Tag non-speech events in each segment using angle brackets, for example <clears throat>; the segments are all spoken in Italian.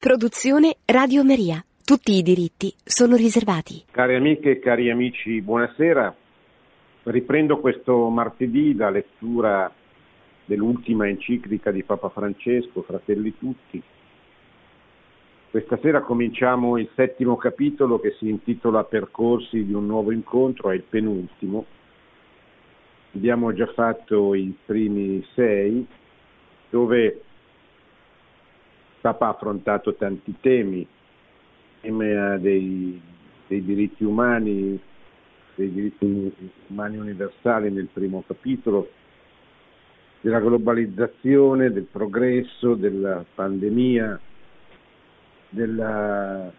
Produzione Radio Maria. Tutti i diritti sono riservati. Cari amiche e cari amici, buonasera. Riprendo questo martedì la lettura dell'ultima enciclica di Papa Francesco, Fratelli Tutti. Questa sera cominciamo il settimo capitolo che si intitola Percorsi di un nuovo incontro, è il penultimo. Abbiamo già fatto i primi sei, dove Papa ha affrontato tanti temi, tema dei, dei diritti umani, dei diritti umani universali nel primo capitolo, della globalizzazione, del progresso, della pandemia, della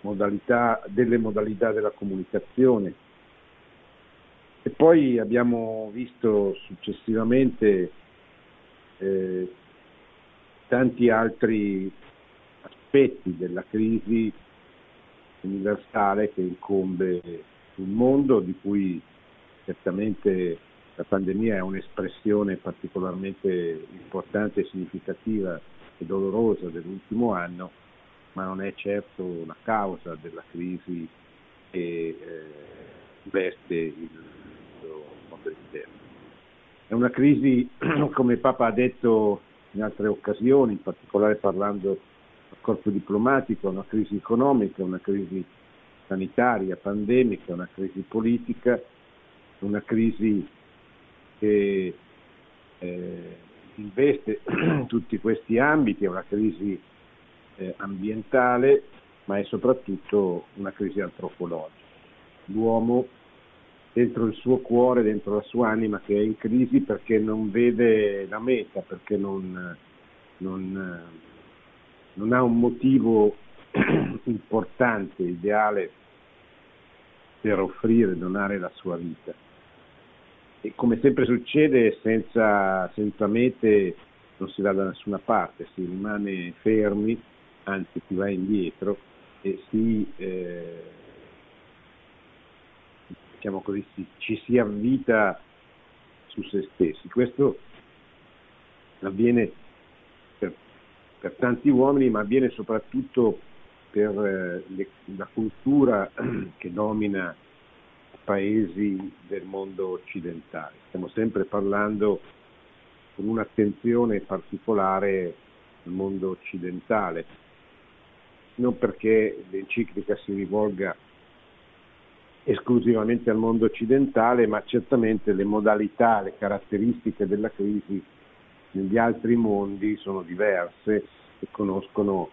modalità, delle modalità della comunicazione. E poi abbiamo visto successivamente eh, tanti altri aspetti della crisi universale che incombe sul mondo, di cui certamente la pandemia è un'espressione particolarmente importante significativa e dolorosa dell'ultimo anno, ma non è certo la causa della crisi che eh, investe il mondo interno. È una crisi, <clears throat> come Papa ha detto in altre occasioni, in particolare parlando del corpo diplomatico, una crisi economica, una crisi sanitaria, pandemica, una crisi politica, una crisi che eh, investe <clears throat> tutti questi ambiti, è una crisi eh, ambientale, ma è soprattutto una crisi antropologica. L'uomo dentro il suo cuore, dentro la sua anima che è in crisi perché non vede la meta, perché non, non, non ha un motivo <clears throat> importante, ideale per offrire, donare la sua vita. E come sempre succede, senza, senza mete non si va da nessuna parte, si rimane fermi, anzi si va indietro e si... Eh, diciamo così, ci si avvita su se stessi. Questo avviene per, per tanti uomini, ma avviene soprattutto per eh, le, la cultura <clears throat> che domina paesi del mondo occidentale. Stiamo sempre parlando con un'attenzione particolare al mondo occidentale, non perché l'enciclica si rivolga esclusivamente al mondo occidentale, ma certamente le modalità, le caratteristiche della crisi negli altri mondi sono diverse e conoscono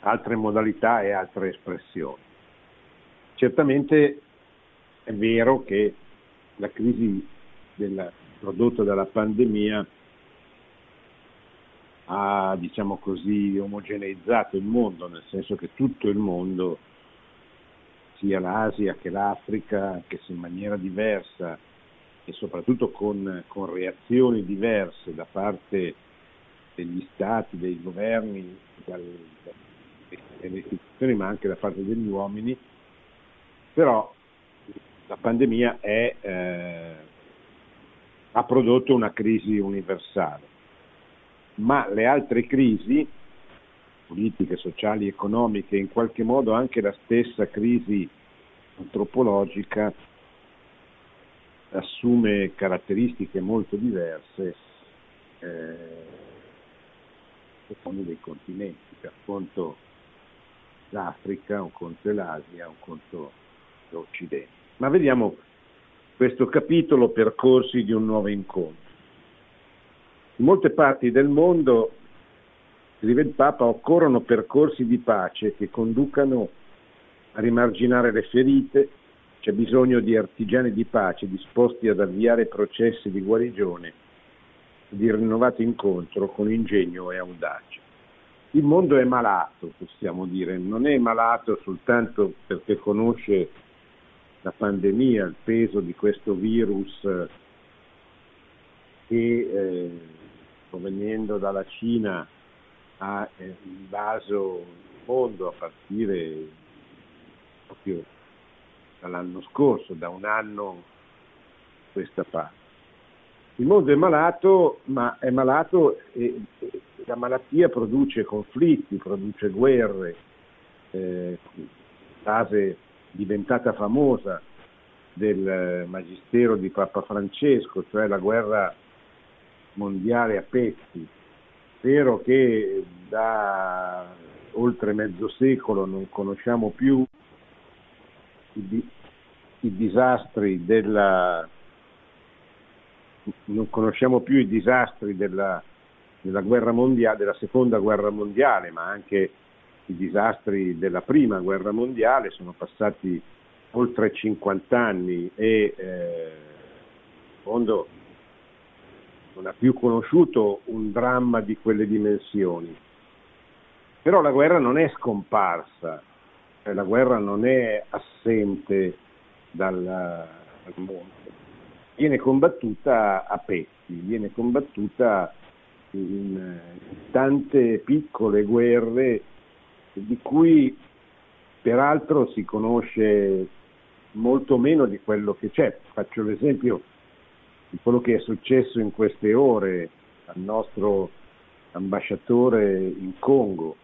altre modalità e altre espressioni. Certamente è vero che la crisi della, prodotta dalla pandemia ha diciamo così, omogeneizzato il mondo, nel senso che tutto il mondo, sia l'Asia che l'Africa, se in maniera diversa e soprattutto con, con reazioni diverse da parte degli stati, dei governi, delle istituzioni, ma anche da parte degli uomini, però la pandemia è, eh, ha prodotto una crisi universale ma le altre crisi, politiche, sociali, economiche, in qualche modo anche la stessa crisi antropologica assume caratteristiche molto diverse eh, secondo dei continenti, per conto l'Africa, un conto l'Asia, un conto l'Occidente. Ma vediamo questo capitolo percorsi di un nuovo incontro. In molte parti del mondo, scrive il Papa, occorrono percorsi di pace che conducano a rimarginare le ferite, c'è bisogno di artigiani di pace disposti ad avviare processi di guarigione di rinnovato incontro con ingegno e audacia. Il mondo è malato, possiamo dire, non è malato soltanto perché conosce la pandemia, il peso di questo virus che eh, provenendo dalla Cina ha eh, invaso il mondo a partire proprio dall'anno scorso, da un anno questa parte. Il mondo è malato, ma è malato e, la malattia produce conflitti, produce guerre, eh, frase diventata famosa del magistero di Papa Francesco, cioè la guerra mondiale a pezzi. Vero che da oltre mezzo secolo non conosciamo più i, i disastri della non conosciamo più i disastri della, della guerra mondiale, della seconda guerra mondiale, ma anche i disastri della prima guerra mondiale, sono passati oltre 50 anni e eh, il mondo non ha più conosciuto un dramma di quelle dimensioni. Però la guerra non è scomparsa, cioè la guerra non è assente dal, dal mondo, viene combattuta a pezzi, viene combattuta in tante piccole guerre di cui peraltro si conosce molto meno di quello che c'è. Faccio l'esempio di quello che è successo in queste ore al nostro ambasciatore in Congo,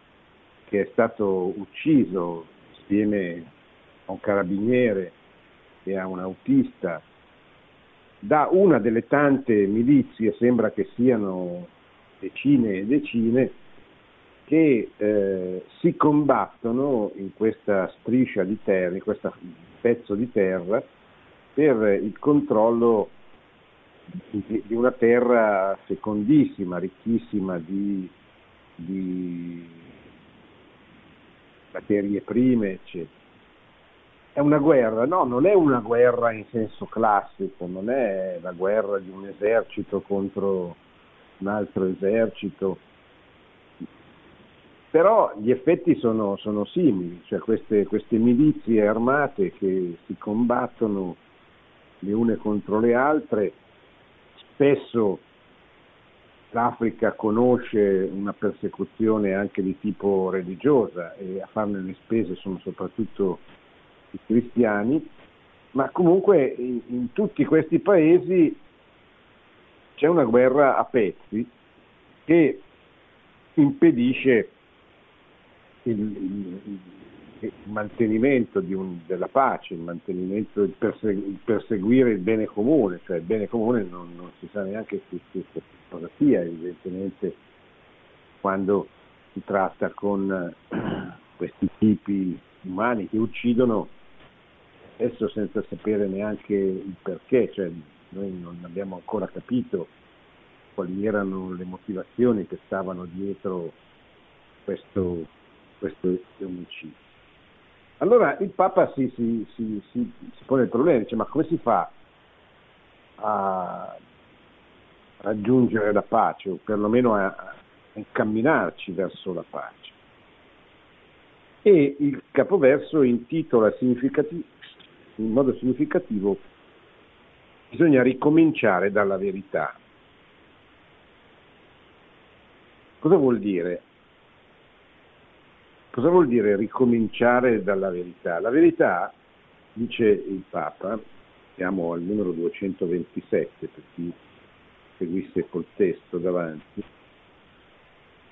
che è stato ucciso insieme a un carabiniere e a un autista. Da una delle tante milizie, sembra che siano decine e decine, che eh, si combattono in questa striscia di terra, in questo pezzo di terra, per il controllo di, di una terra fecondissima, ricchissima di, di materie prime, eccetera. È una guerra, no, non è una guerra in senso classico, non è la guerra di un esercito contro un altro esercito, però gli effetti sono, sono simili, cioè queste, queste milizie armate che si combattono le une contro le altre, spesso l'Africa conosce una persecuzione anche di tipo religiosa e a farne le spese sono soprattutto i cristiani, ma comunque in, in tutti questi paesi c'è una guerra a pezzi che impedisce il, il, il mantenimento un, della pace, il mantenimento, il, persegu, il, perseguire il bene comune, cioè il bene comune non, non si sa neanche che, che, cosa sia, evidentemente quando si tratta con eh, questi tipi umani che uccidono, spesso senza sapere neanche il perché, cioè noi non abbiamo ancora capito quali erano le motivazioni che stavano dietro questo, questo omicidio. Allora il Papa si, si, si, si, pone il problema, dice ma come si fa a raggiungere la pace o perlomeno a, a incamminarci verso la pace? E il capoverso intitola in modo significativo bisogna ricominciare dalla verità. Cosa vuol dire? Cosa vuol dire ricominciare dalla verità? La verità, dice il Papa, siamo al numero 227 per chi seguisse col testo davanti,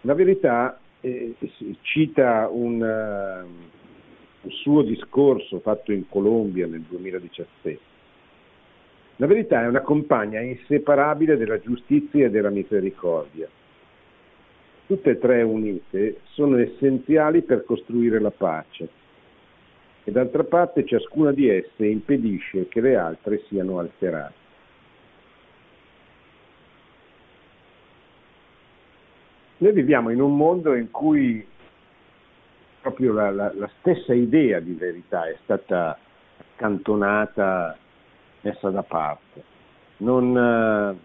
la verità eh, cita un, uh, un suo discorso fatto in Colombia nel 2017. La verità è una compagna inseparabile della giustizia e della misericordia tutte e tre unite, sono essenziali per costruire la pace e d'altra parte ciascuna di esse impedisce che le altre siano alterate. Noi viviamo in un mondo in cui proprio la, la, la stessa idea di verità è stata accantonata, messa da parte. Non eh,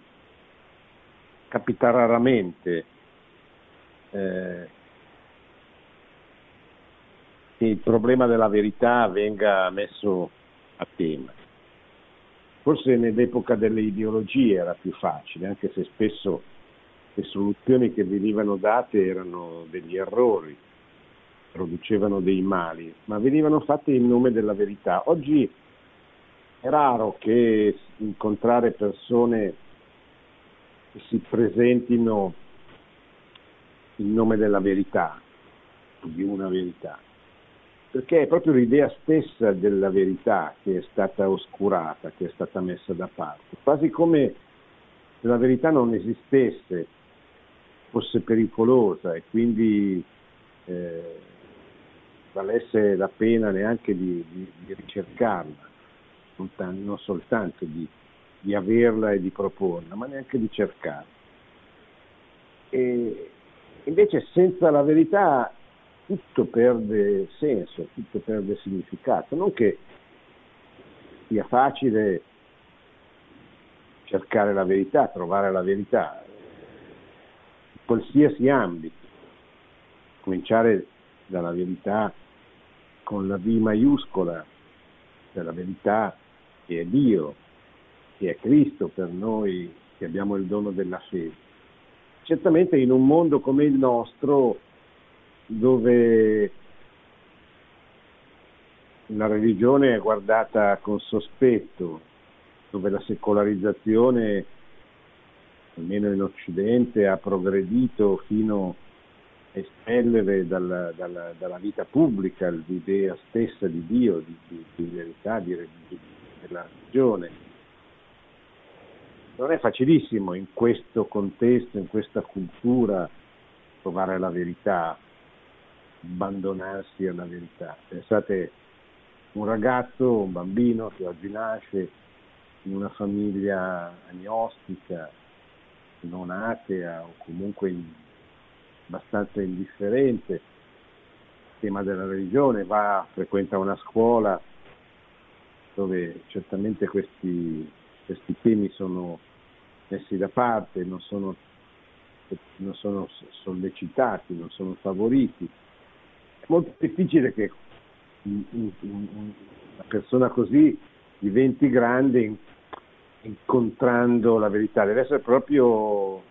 capita raramente eh, il problema della verità venga messo a tema. Forse nell'epoca delle ideologie era più facile, anche se spesso le soluzioni che venivano date erano degli errori, producevano dei mali, ma venivano fatte in nome della verità. Oggi è raro che incontrare persone che si presentino in nome della verità, di una verità, perché è proprio l'idea stessa della verità che è stata oscurata, che è stata messa da parte, quasi come se la verità non esistesse, fosse pericolosa e quindi eh, valesse la pena neanche di, di, di ricercarla, non, t- non soltanto di, di, averla e di proporla, ma neanche di cercarla. E invece senza la verità tutto perde senso, tutto perde significato, non che sia facile cercare la verità, trovare la verità, in qualsiasi ambito, cominciare dalla verità con la V maiuscola, dalla verità che è Dio, che è Cristo per noi che abbiamo il dono della fede. Certamente in un mondo come il nostro, dove la religione è guardata con sospetto, dove la secolarizzazione, almeno in Occidente, ha progredito fino a espellere dalla, dalla, dalla vita pubblica l'idea stessa di Dio, di, di, di verità, di, di, della religione. Non è facilissimo in questo contesto, in questa cultura, trovare la verità, abbandonarsi alla verità. Pensate un ragazzo, un bambino che oggi nasce in una famiglia agnostica, non atea o comunque abbastanza indifferente al tema della religione, va, frequenta una scuola dove certamente questi, questi temi sono messi da parte, non sono, non sono sollecitati, non sono favoriti. È molto difficile che una persona così diventi grande incontrando la verità, deve essere proprio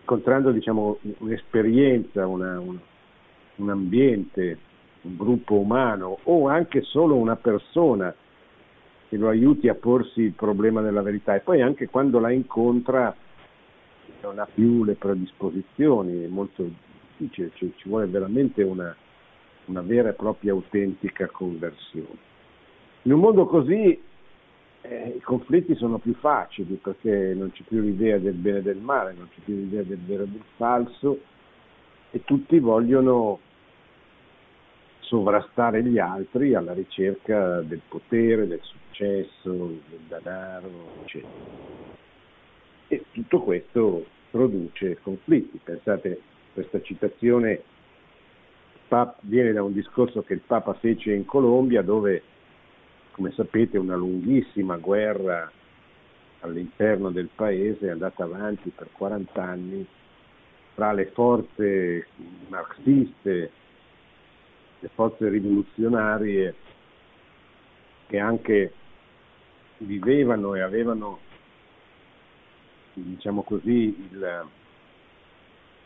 incontrando diciamo, un'esperienza, una, un, un ambiente, un gruppo umano o anche solo una persona che lo aiuti a porsi il problema della verità e poi anche quando la incontra non ha più le predisposizioni, è molto difficile, cioè, ci vuole veramente una, una vera e propria autentica conversione. In un mondo così eh, i conflitti sono più facili perché non c'è più l'idea del bene e del male, non c'è più l'idea del vero e del falso e tutti vogliono sovrastare gli altri alla ricerca del potere, del successo, del denaro, eccetera. E tutto questo produce conflitti. Pensate, questa citazione viene da un discorso che il Papa fece in Colombia dove come sapete una lunghissima guerra all'interno del paese è andata avanti per 40 anni tra le forze marxiste, le forze rivoluzionarie che anche vivevano e avevano, diciamo così, il,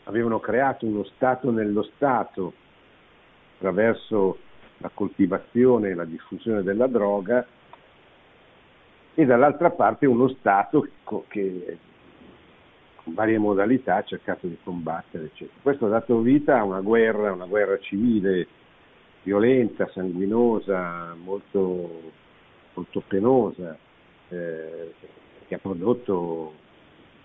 avevano creato uno Stato nello Stato attraverso la coltivazione e la diffusione della droga e dall'altra parte uno Stato che con varie modalità ha cercato di combattere. Eccetera. Questo ha dato vita a una guerra, una guerra civile violenta, sanguinosa, molto, molto penosa, eh, che ha prodotto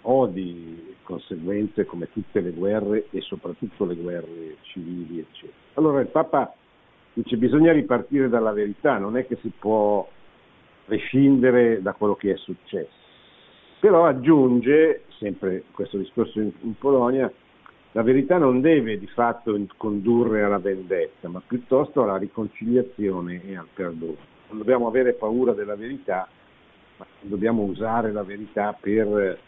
odi, conseguenze come tutte le guerre e soprattutto le guerre civili, eccetera. Allora il Papa Dice bisogna ripartire dalla verità, non è che si può prescindere da quello che è successo. Però aggiunge, sempre questo discorso in, in Polonia, la verità non deve di fatto condurre alla vendetta, ma piuttosto alla riconciliazione e al perdono. Non dobbiamo avere paura della verità, ma dobbiamo usare la verità per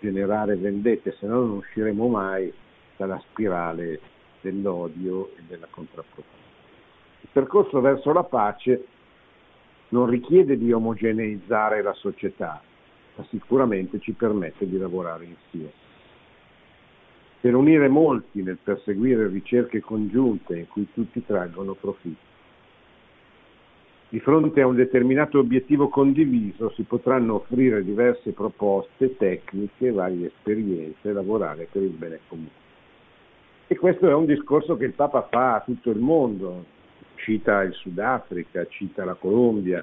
generare vendette, se no non usciremo mai dalla spirale dell'odio e della contrapposizione. Il percorso verso la pace non richiede di omogeneizzare la società, ma sicuramente ci permette di lavorare insieme. Per unire molti nel perseguire ricerche congiunte in cui tutti traggono profitto. Di fronte a un determinato obiettivo condiviso si potranno offrire diverse proposte, tecniche, varie esperienze e lavorare per il bene comune. E questo è un discorso che il Papa fa a tutto il mondo, cita il Sudafrica, cita la Colombia,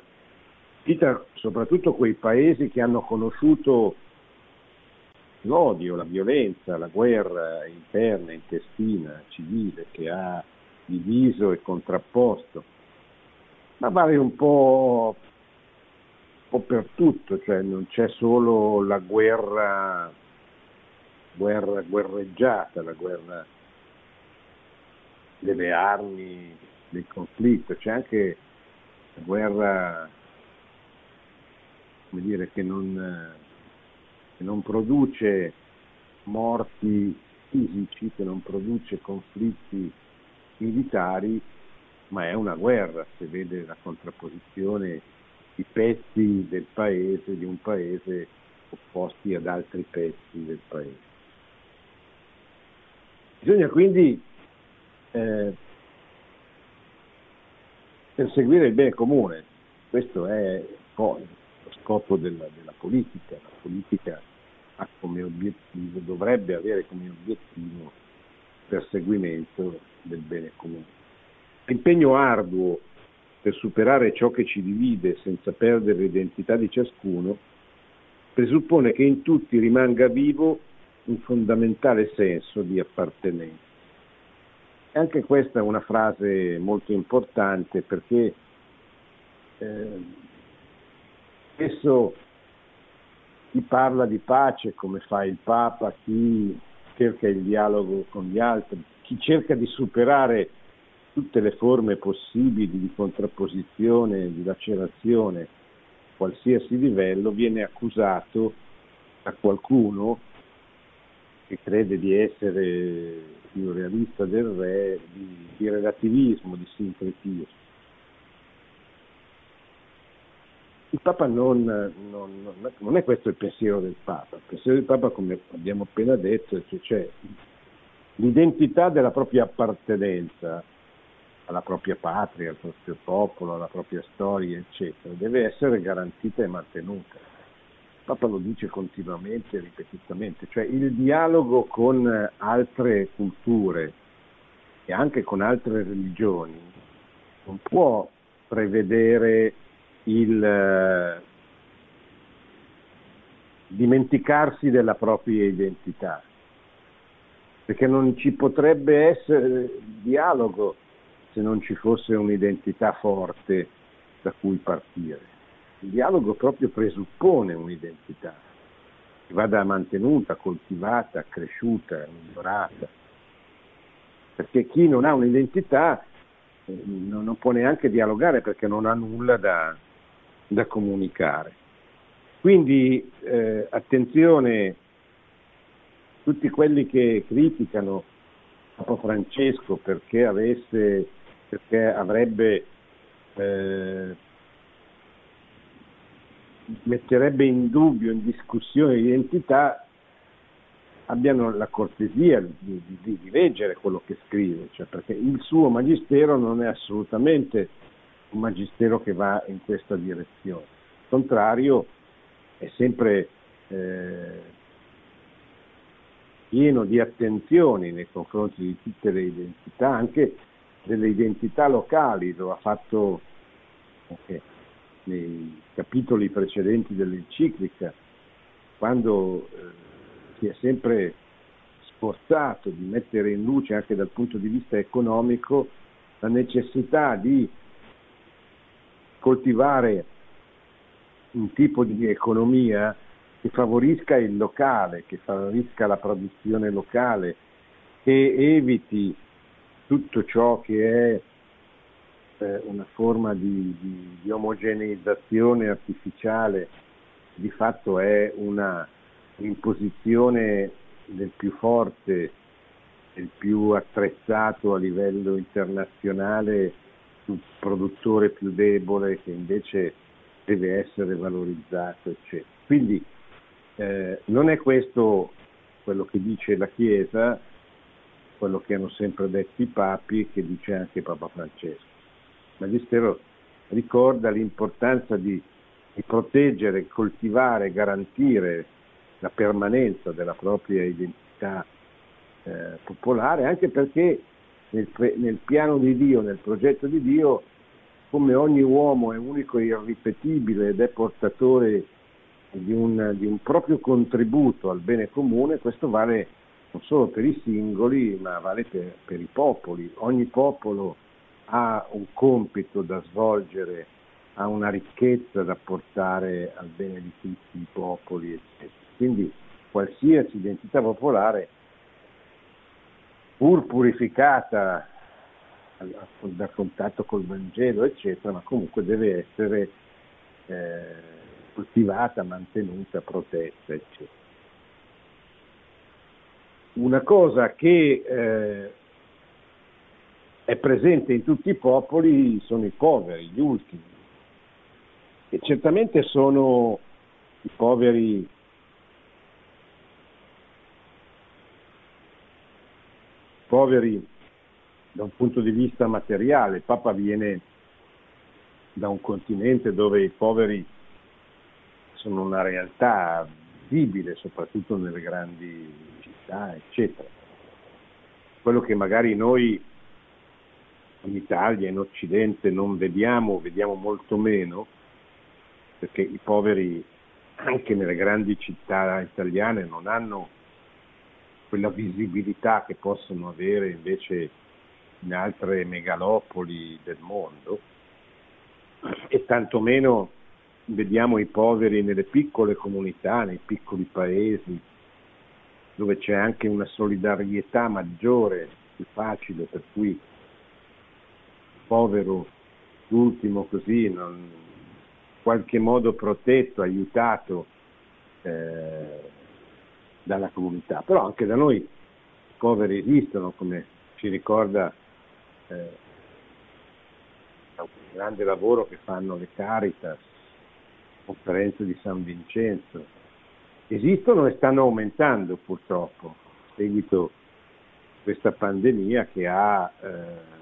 cita soprattutto quei paesi che hanno conosciuto l'odio, la violenza, la guerra interna, intestina, civile, che ha diviso e contrapposto. Ma vale un po', un po per tutto, cioè non c'è solo la guerra, guerra guerreggiata, la guerra delle armi, del conflitto, c'è anche la guerra come dire, che non non produce morti fisici, che non produce conflitti militari, ma è una guerra, se vede la contrapposizione di pezzi del paese, di un paese opposti ad altri pezzi del paese. Bisogna quindi eh, perseguire il bene comune, questo è poi lo scopo della, della politica. La politica ha come obiettivo, dovrebbe avere come obiettivo il perseguimento del bene comune. L'impegno arduo per superare ciò che ci divide senza perdere l'identità di ciascuno presuppone che in tutti rimanga vivo un fondamentale senso di appartenenza. E anche questa è una frase molto importante perché eh, spesso chi parla di pace come fa il Papa, chi cerca il dialogo con gli altri, chi cerca di superare tutte le forme possibili di contrapposizione, di lacerazione, qualsiasi livello, viene accusato da qualcuno che crede di essere più realista del re, di, di relativismo, di sincretismo. Il Papa non, non, non, è questo il pensiero del Papa, il pensiero del Papa, come abbiamo appena detto, è che c'è l'identità della propria appartenenza alla propria patria, al proprio popolo, alla propria storia, eccetera, deve essere garantita e mantenuta. Il Papa lo dice continuamente e ripetutamente, cioè il dialogo con altre culture e anche con altre religioni non può prevedere il eh, dimenticarsi della propria identità, perché non ci potrebbe essere dialogo se non ci fosse un'identità forte da cui partire. Il dialogo proprio presuppone un'identità che vada mantenuta, coltivata, cresciuta, migliorata, perché chi non ha un'identità eh, non può neanche dialogare perché non ha nulla da, da comunicare. Quindi eh, attenzione tutti quelli che criticano Papa Francesco perché, avesse, perché avrebbe eh, metterebbe in dubbio, in discussione l'identità, abbiano la cortesia di, di, di leggere quello che scrive, cioè perché il suo magistero non è assolutamente un magistero che va in questa direzione. Al contrario, è sempre eh, pieno di attenzioni nei confronti di tutte le identità, anche delle identità locali, lo ha fatto okay, nei capitoli precedenti dell'enciclica, quando eh, si è sempre sforzato di mettere in luce anche dal punto di vista economico la necessità di coltivare un tipo di economia che favorisca il locale, che favorisca la produzione locale, che eviti tutto ciò che è eh, una forma di, di, di, omogeneizzazione artificiale, di fatto è una imposizione del più forte, del più attrezzato a livello internazionale produttore più debole che invece deve essere valorizzato, eccetera. Quindi eh, non è questo quello che dice la Chiesa, quello che hanno sempre detto i papi e che dice anche Papa Francesco. Il Magistero ricorda l'importanza di, di proteggere, coltivare, garantire la permanenza della propria identità eh, popolare, anche perché nel, nel, piano di Dio, nel progetto di Dio, come ogni uomo è unico e irripetibile ed è portatore di un, di un proprio contributo al bene comune, questo vale non solo per i singoli, ma vale per, per i popoli. Ogni popolo ha un compito da svolgere, ha una ricchezza da portare al bene di tutti i popoli, eccetera. Quindi qualsiasi identità popolare, pur purificata dal contatto col Vangelo, eccetera, ma comunque deve essere eh, coltivata, mantenuta, protetta, eccetera. Una cosa che eh, è presente in tutti i popoli sono i poveri, gli ultimi, e certamente sono i poveri poveri da un punto di vista materiale. Papa viene da un continente dove i poveri sono una realtà visibile, soprattutto nelle grandi città, eccetera. Quello che magari noi in Italia, in Occidente non vediamo, vediamo molto meno, perché i poveri anche nelle grandi città italiane non hanno quella visibilità che possono avere invece in altre megalopoli del mondo. E tantomeno vediamo i poveri nelle piccole comunità, nei piccoli paesi, dove c'è anche una solidarietà maggiore, più facile, per cui povero, l'ultimo così, in qualche modo protetto, aiutato eh, dalla comunità. Però anche da noi i poveri esistono, come ci ricorda eh, un grande lavoro che fanno le Caritas, conferenze di San Vincenzo. Esistono e stanno aumentando purtroppo, a seguito di questa pandemia che ha eh,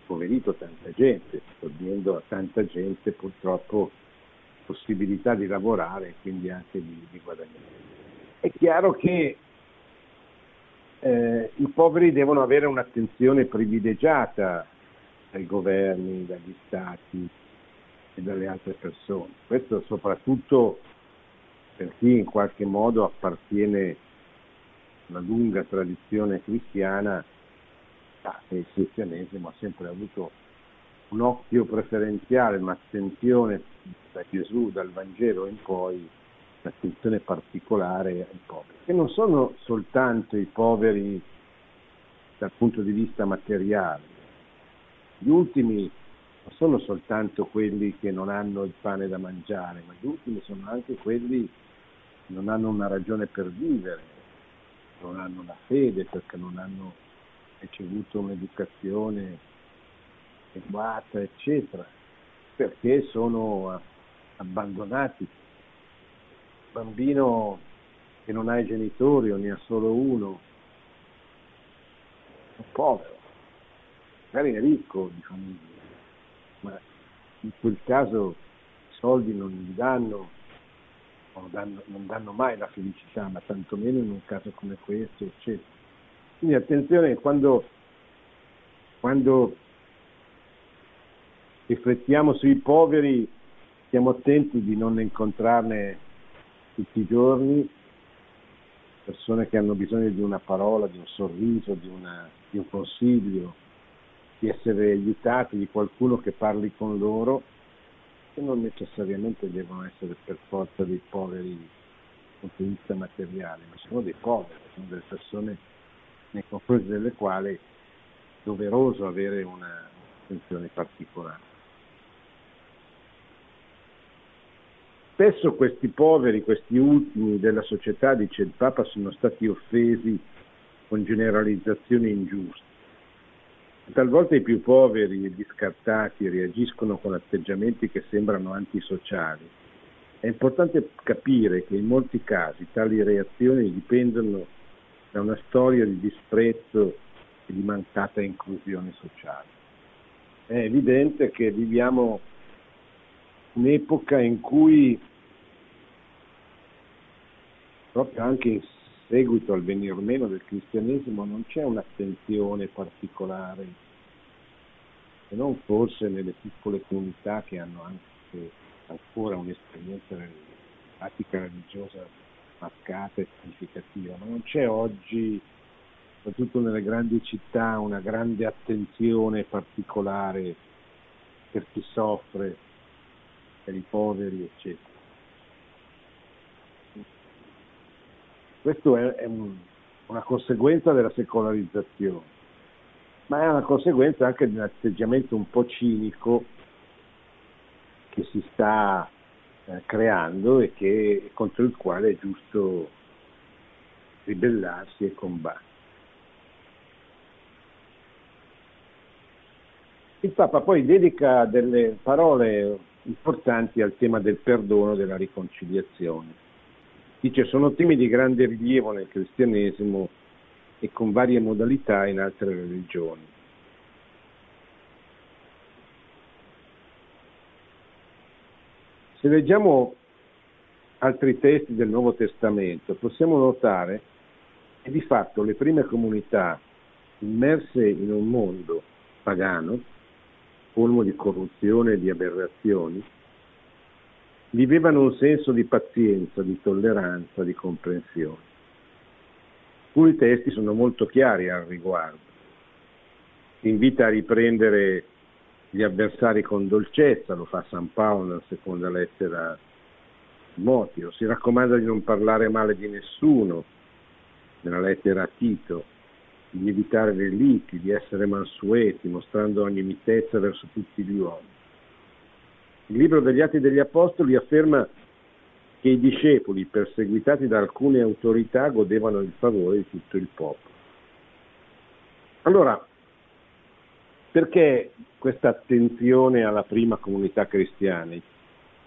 impoverito tanta gente, togliendo a tanta gente purtroppo possibilità di lavorare e quindi anche di, di guadagnare. È chiaro che eh, i poveri devono avere un'attenzione privilegiata dai governi, dagli stati e dalle altre persone. Questo soprattutto per chi in qualche modo appartiene alla lunga tradizione cristiana e il cristianesimo ha sempre avuto un occhio preferenziale, un'attenzione da Gesù, dal Vangelo in poi, un'attenzione particolare ai poveri, che non sono soltanto i poveri dal punto di vista materiale, gli ultimi non sono soltanto quelli che non hanno il pane da mangiare, ma gli ultimi sono anche quelli che non hanno una ragione per vivere, non hanno la fede perché non hanno ricevuto un'educazione adeguata, eccetera, perché sono abbandonati. Bambino che non ha i genitori o ne ha solo uno, è povero, magari è ricco di famiglia, ma in quel caso i soldi non gli danno, non danno, non danno mai la felicità, ma tantomeno in un caso come questo, eccetera. Quindi attenzione quando, quando riflettiamo sui poveri, stiamo attenti di non incontrarne tutti i giorni persone che hanno bisogno di una parola, di un sorriso, di, una, di un consiglio, di essere aiutati, di qualcuno che parli con loro, che non necessariamente devono essere per forza dei poveri dal punto di vista materiale, ma sono dei poveri, sono delle persone nei confronti delle quali è doveroso avere un'attenzione particolare. Spesso questi poveri, questi ultimi della società, dice il Papa, sono stati offesi con generalizzazioni ingiuste. Talvolta i più poveri e gli scartati reagiscono con atteggiamenti che sembrano antisociali. È importante capire che in molti casi tali reazioni dipendono da una storia di disprezzo e di mancata inclusione sociale. È evidente che viviamo un'epoca in cui proprio anche in seguito al venir meno del cristianesimo non c'è un'attenzione particolare, se non forse nelle piccole comunità che hanno anche ancora un'esperienza pratica religiosa marcata e significativa, ma non c'è oggi, soprattutto nelle grandi città, una grande attenzione particolare per chi soffre, per i poveri, eccetera. Questo è, è un, una conseguenza della secolarizzazione, ma è una conseguenza anche di un atteggiamento un po' cinico che si sta eh, creando e che, contro il quale è giusto ribellarsi e combattere. Il Papa poi dedica delle parole importanti al tema del perdono e della riconciliazione. Dice sono temi di grande rilievo nel cristianesimo e con varie modalità in altre religioni. Se leggiamo altri testi del Nuovo Testamento possiamo notare che di fatto le prime comunità immerse in un mondo pagano, colmo di corruzione e di aberrazioni, vivevano un senso di pazienza, di tolleranza, di comprensione. Alcuni testi sono molto chiari al riguardo. Invita a riprendere gli avversari con dolcezza, lo fa San Paolo nella seconda lettera Motio, si raccomanda di non parlare male di nessuno nella lettera a Tito, di evitare le liti, di essere mansueti, mostrando ogni mitezza verso tutti gli uomini. Il libro degli Atti degli Apostoli afferma che i discepoli, perseguitati da alcune autorità, godevano il favore di tutto il popolo. Allora, perché questa attenzione alla prima comunità cristiana,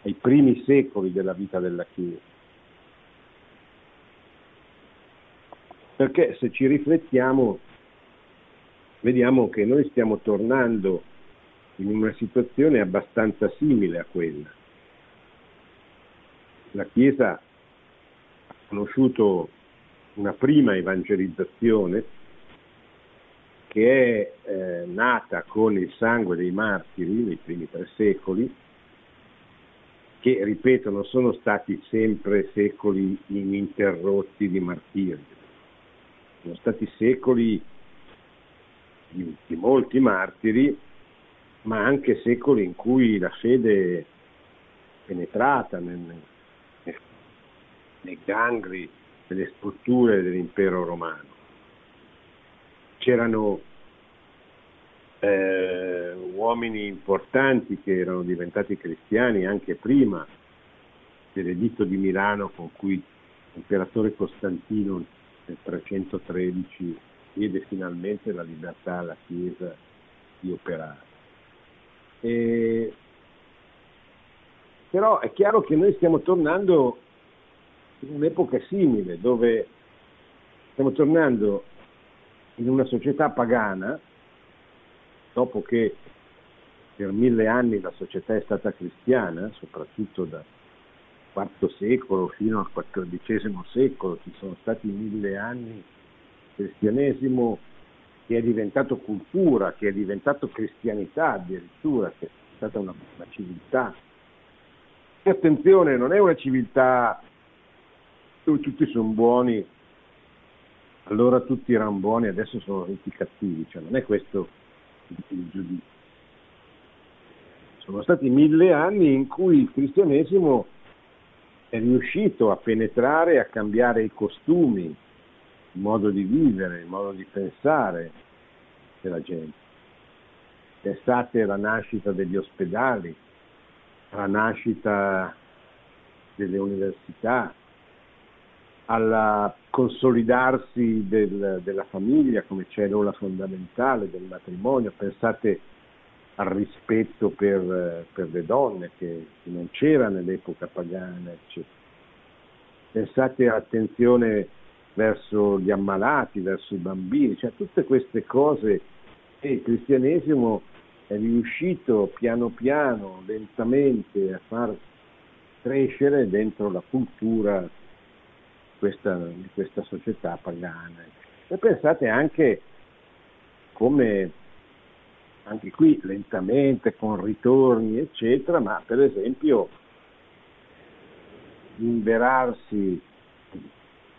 ai primi secoli della vita della Chiesa? Perché se ci riflettiamo, vediamo che noi stiamo tornando in una situazione abbastanza simile a quella. La Chiesa ha conosciuto una prima evangelizzazione che è eh, nata con il sangue dei martiri nei primi tre secoli, che ripeto non sono stati sempre secoli ininterrotti di martirio, sono stati secoli di, di molti martiri ma anche secoli in cui la fede è penetrata nel, nel, nei gangli delle strutture dell'impero romano. C'erano eh, uomini importanti che erano diventati cristiani anche prima dell'editto di Milano con cui l'imperatore Costantino nel 313 diede finalmente la libertà alla Chiesa di operare. E, però è chiaro che noi stiamo tornando in un'epoca simile, dove stiamo tornando in una società pagana, dopo che per mille anni la società è stata cristiana, soprattutto dal IV secolo fino al XIV secolo, ci sono stati mille anni di cristianesimo che è diventato cultura, che è diventato cristianità addirittura, che è stata una, una civiltà. E attenzione, non è una civiltà dove tutti sono buoni, allora tutti erano buoni, adesso sono tutti cattivi, cioè non è questo il giudizio. Sono stati mille anni in cui il cristianesimo è riuscito a penetrare e a cambiare i costumi, il modo di vivere, il modo di pensare della gente. Pensate alla nascita degli ospedali, alla nascita delle università, al consolidarsi del, della famiglia come cellula fondamentale del matrimonio, pensate al rispetto per, per le donne che, che, non c'era nell'epoca pagana, eccetera. Pensate all'attenzione verso gli ammalati, verso i bambini, cioè tutte queste cose che il cristianesimo è riuscito piano piano, lentamente a far crescere dentro la cultura questa, di questa società pagana. E pensate anche come anche qui lentamente, con ritorni, eccetera, ma per esempio inverarsi,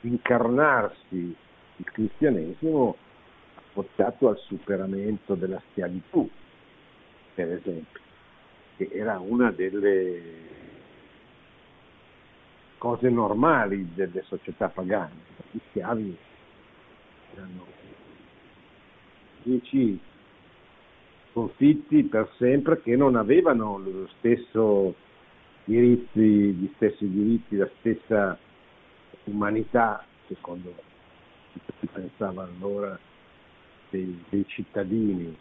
incarnarsi il cristianesimo portato al superamento della schiavitù, per esempio, che era una delle cose normali delle società pagane. Gli schiavi erano dieci sconfitti per sempre che non avevano lo stesso diritti, gli stessi diritti, la stessa umanità, secondo si pensava allora, dei, dei, cittadini,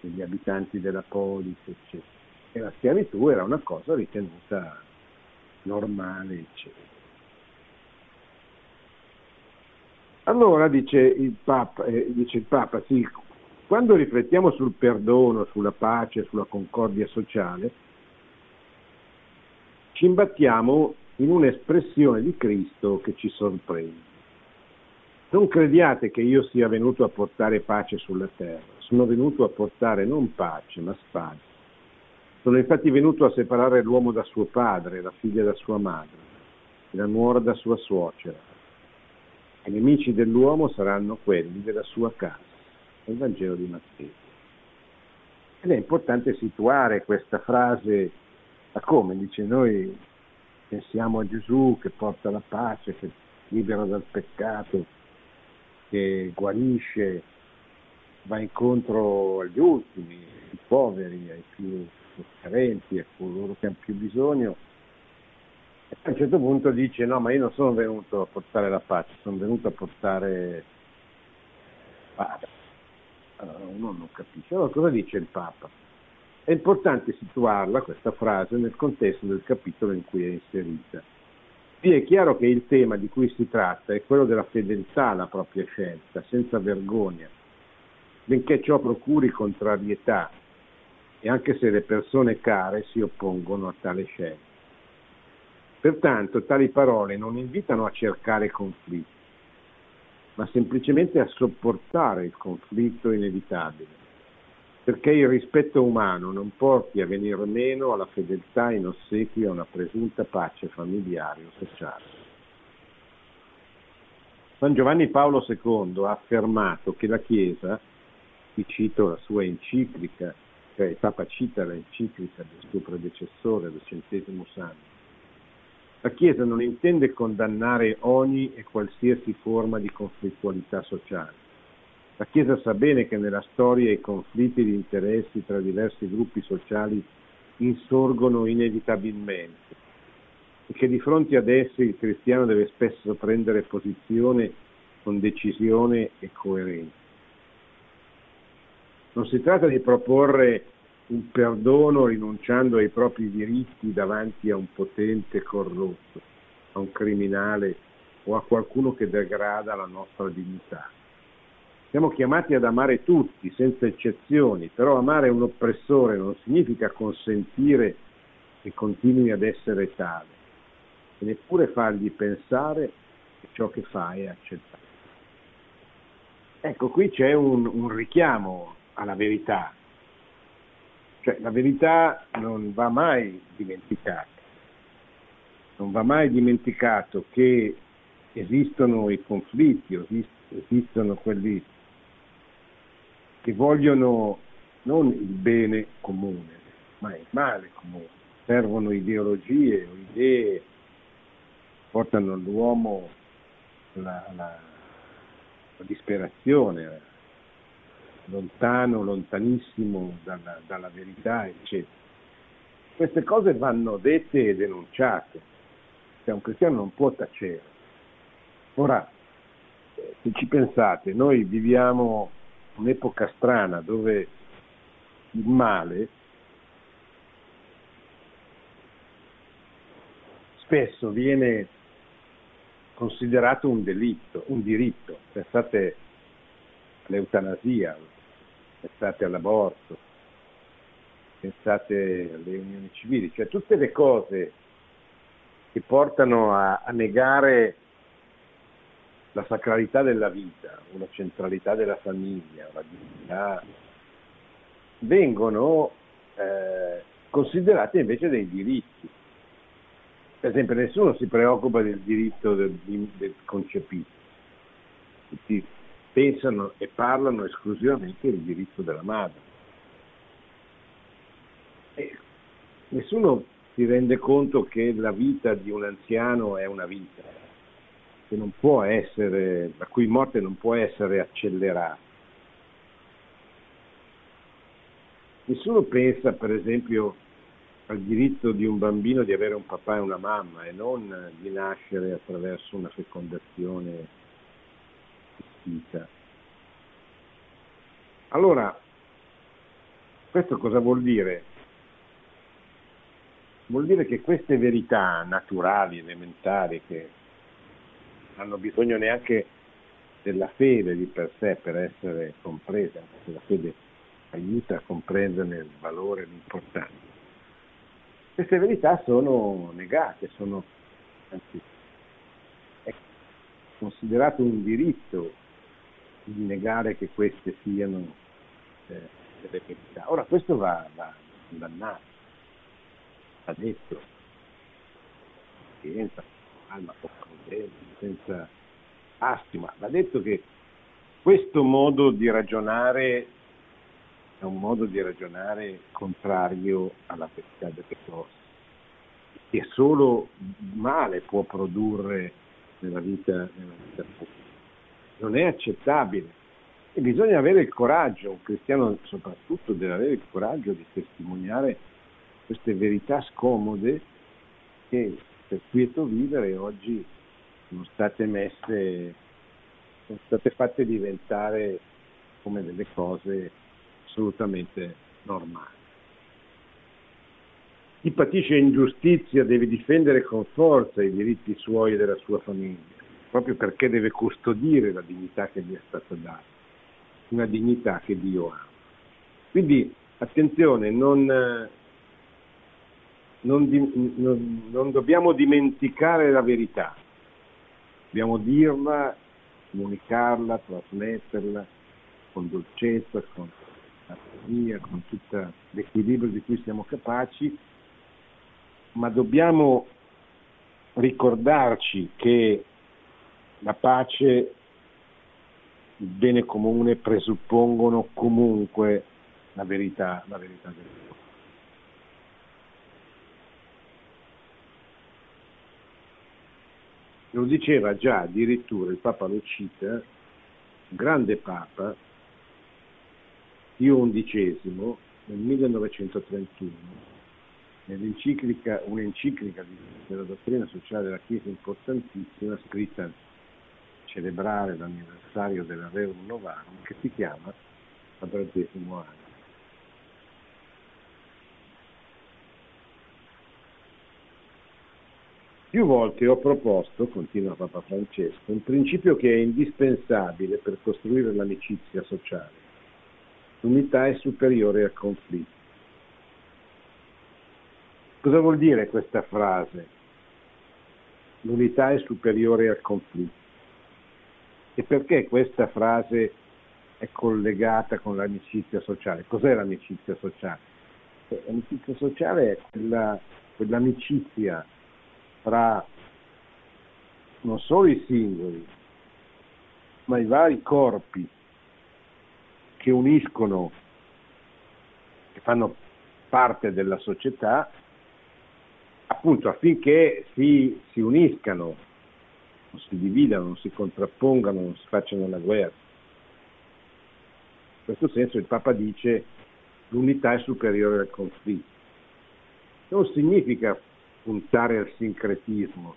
degli abitanti della polis, eccetera. E la schiavitù era una cosa ritenuta normale, eccetera. Allora dice il Papa, eh, dice il Papa sì, quando riflettiamo sul perdono, sulla pace, sulla concordia sociale, ci imbattiamo in un'espressione di Cristo che ci sorprende. Non crediate che io sia venuto a portare pace sulla terra, sono venuto a portare non pace, ma spada. Sono infatti venuto a separare l'uomo da suo padre, la figlia da sua madre, la nuora da sua suocera. I nemici dell'uomo saranno quelli della sua casa il Vangelo di Matteo. Ed è importante situare questa frase da come, dice noi pensiamo a Gesù che porta la pace, che libera dal peccato, che guarisce, va incontro agli ultimi, ai poveri, ai più carenti, a coloro che hanno più bisogno. E a un certo punto dice no, ma io non sono venuto a portare la pace, sono venuto a portare allora uno non capisce. Allora cosa dice il Papa? È importante situarla, questa frase, nel contesto del capitolo in cui è inserita. Qui è chiaro che il tema di cui si tratta è quello della fedeltà alla propria scelta, senza vergogna, benché ciò procuri contrarietà e anche se le persone care si oppongono a tale scelta. Pertanto tali parole non invitano a cercare conflitti, ma semplicemente a sopportare il conflitto inevitabile, perché il rispetto umano non porti a venire meno alla fedeltà in ossequio a una presunta pace familiare o sociale. San Giovanni Paolo II ha affermato che la Chiesa, qui cito la sua enciclica, cioè il Papa cita l'enciclica del suo predecessore, del centesimo santo, la Chiesa non intende condannare ogni e qualsiasi forma di conflittualità sociale. La Chiesa sa bene che nella storia i conflitti di interessi tra diversi gruppi sociali insorgono inevitabilmente e che di fronte ad essi il cristiano deve spesso prendere posizione con decisione e coerenza. Non si tratta di proporre un perdono rinunciando ai propri diritti davanti a un potente corrotto, a un criminale o a qualcuno che degrada la nostra dignità. Siamo chiamati ad amare tutti, senza eccezioni, però amare un oppressore non significa consentire che continui ad essere tale, e neppure fargli pensare che ciò che fa è accettato. Ecco, qui c'è un, un richiamo alla verità, cioè, la verità non va mai dimenticata, non va mai dimenticato che esistono i conflitti, esistono quelli che vogliono non il bene comune, ma il male comune. Servono ideologie o idee, portano all'uomo la, la, la disperazione, lontano, lontanissimo dalla, dalla verità, eccetera. Queste cose vanno dette e denunciate, cioè un cristiano non può tacere. Ora, se ci pensate, noi viviamo un'epoca strana dove il male spesso viene considerato un delitto, un diritto. Pensate all'eutanasia, pensate all'aborto, pensate alle unioni civili, cioè tutte le cose che portano a, a negare la sacralità della vita, una centralità della famiglia, la dignità, vengono eh, considerate invece dei diritti. Per esempio nessuno si preoccupa del diritto del, del concepito, tutti pensano e parlano esclusivamente del diritto della madre. E nessuno si rende conto che la vita di un anziano è una vita, essere, la cui morte non può essere accelerata. Nessuno pensa, per esempio, al diritto di un bambino di avere un papà e una mamma e non di nascere attraverso una fecondazione assistita. Allora, questo cosa vuol dire? Vuol dire che queste verità naturali, elementari, che hanno bisogno neanche della fede di per sé per essere comprese, perché la fede aiuta a comprenderne il valore e l'importanza. Queste verità sono negate, sono anzi, è considerato un diritto di negare che queste siano eh, delle verità. Ora questo va, va condannato, va detto, senza calma, senza astima, va detto che questo modo di ragionare è un modo di ragionare contrario alla verità delle cose, che solo male può produrre nella vita, nella vita pubblica. Non è accettabile e bisogna avere il coraggio, un cristiano soprattutto deve avere il coraggio di testimoniare queste verità scomode che per quieto vivere oggi sono state messe, sono state fatte diventare come delle cose assolutamente normale. Chi patisce ingiustizia deve difendere con forza i diritti suoi e della sua famiglia, proprio perché deve custodire la dignità che gli è stata data, una dignità che Dio ha. Quindi attenzione, non, non, non, non dobbiamo dimenticare la verità, dobbiamo dirla, comunicarla, trasmetterla con dolcezza, con armonia, con tutto l'equilibrio di cui siamo capaci, ma dobbiamo ricordarci che la pace, il bene comune presuppongono comunque la verità, la verità del mondo. Lo diceva già addirittura il Papa lo cita, grande Papa, Pio XI nel 1931, nell'enciclica, un'enciclica della dottrina sociale della Chiesa importantissima, scritta celebrare l'anniversario della Rerum Novarum, che si chiama Quadragesimo anno. Più volte ho proposto, continua Papa Francesco, un principio che è indispensabile per costruire l'amicizia sociale L'unità è superiore al conflitto. Cosa vuol dire questa frase? L'unità è superiore al conflitto. E perché questa frase è collegata con l'amicizia sociale? Cos'è l'amicizia sociale? L'amicizia sociale è quella, quell'amicizia tra non solo i singoli, ma i vari corpi che uniscono, che fanno parte della società, appunto affinché si, si uniscano, non si dividano, non si contrappongano, non si facciano la guerra. In questo senso il Papa dice l'unità è superiore al conflitto. Non significa puntare al sincretismo,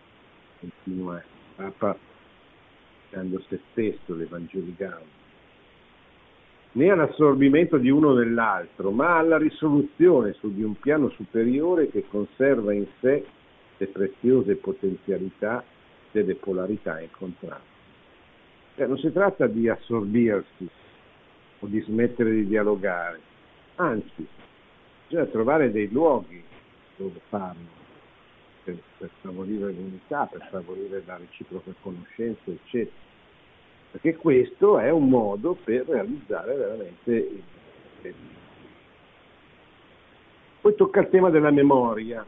continua il Papa dando se stesso l'evangelicale né all'assorbimento di uno nell'altro, ma alla risoluzione su di un piano superiore che conserva in sé le preziose potenzialità delle polarità incontrate. Cioè, non si tratta di assorbirsi o di smettere di dialogare, anzi, bisogna trovare dei luoghi dove farlo, per, per favorire l'unità, per favorire la reciproca conoscenza, eccetera perché questo è un modo per realizzare veramente il poi tocca il tema della memoria.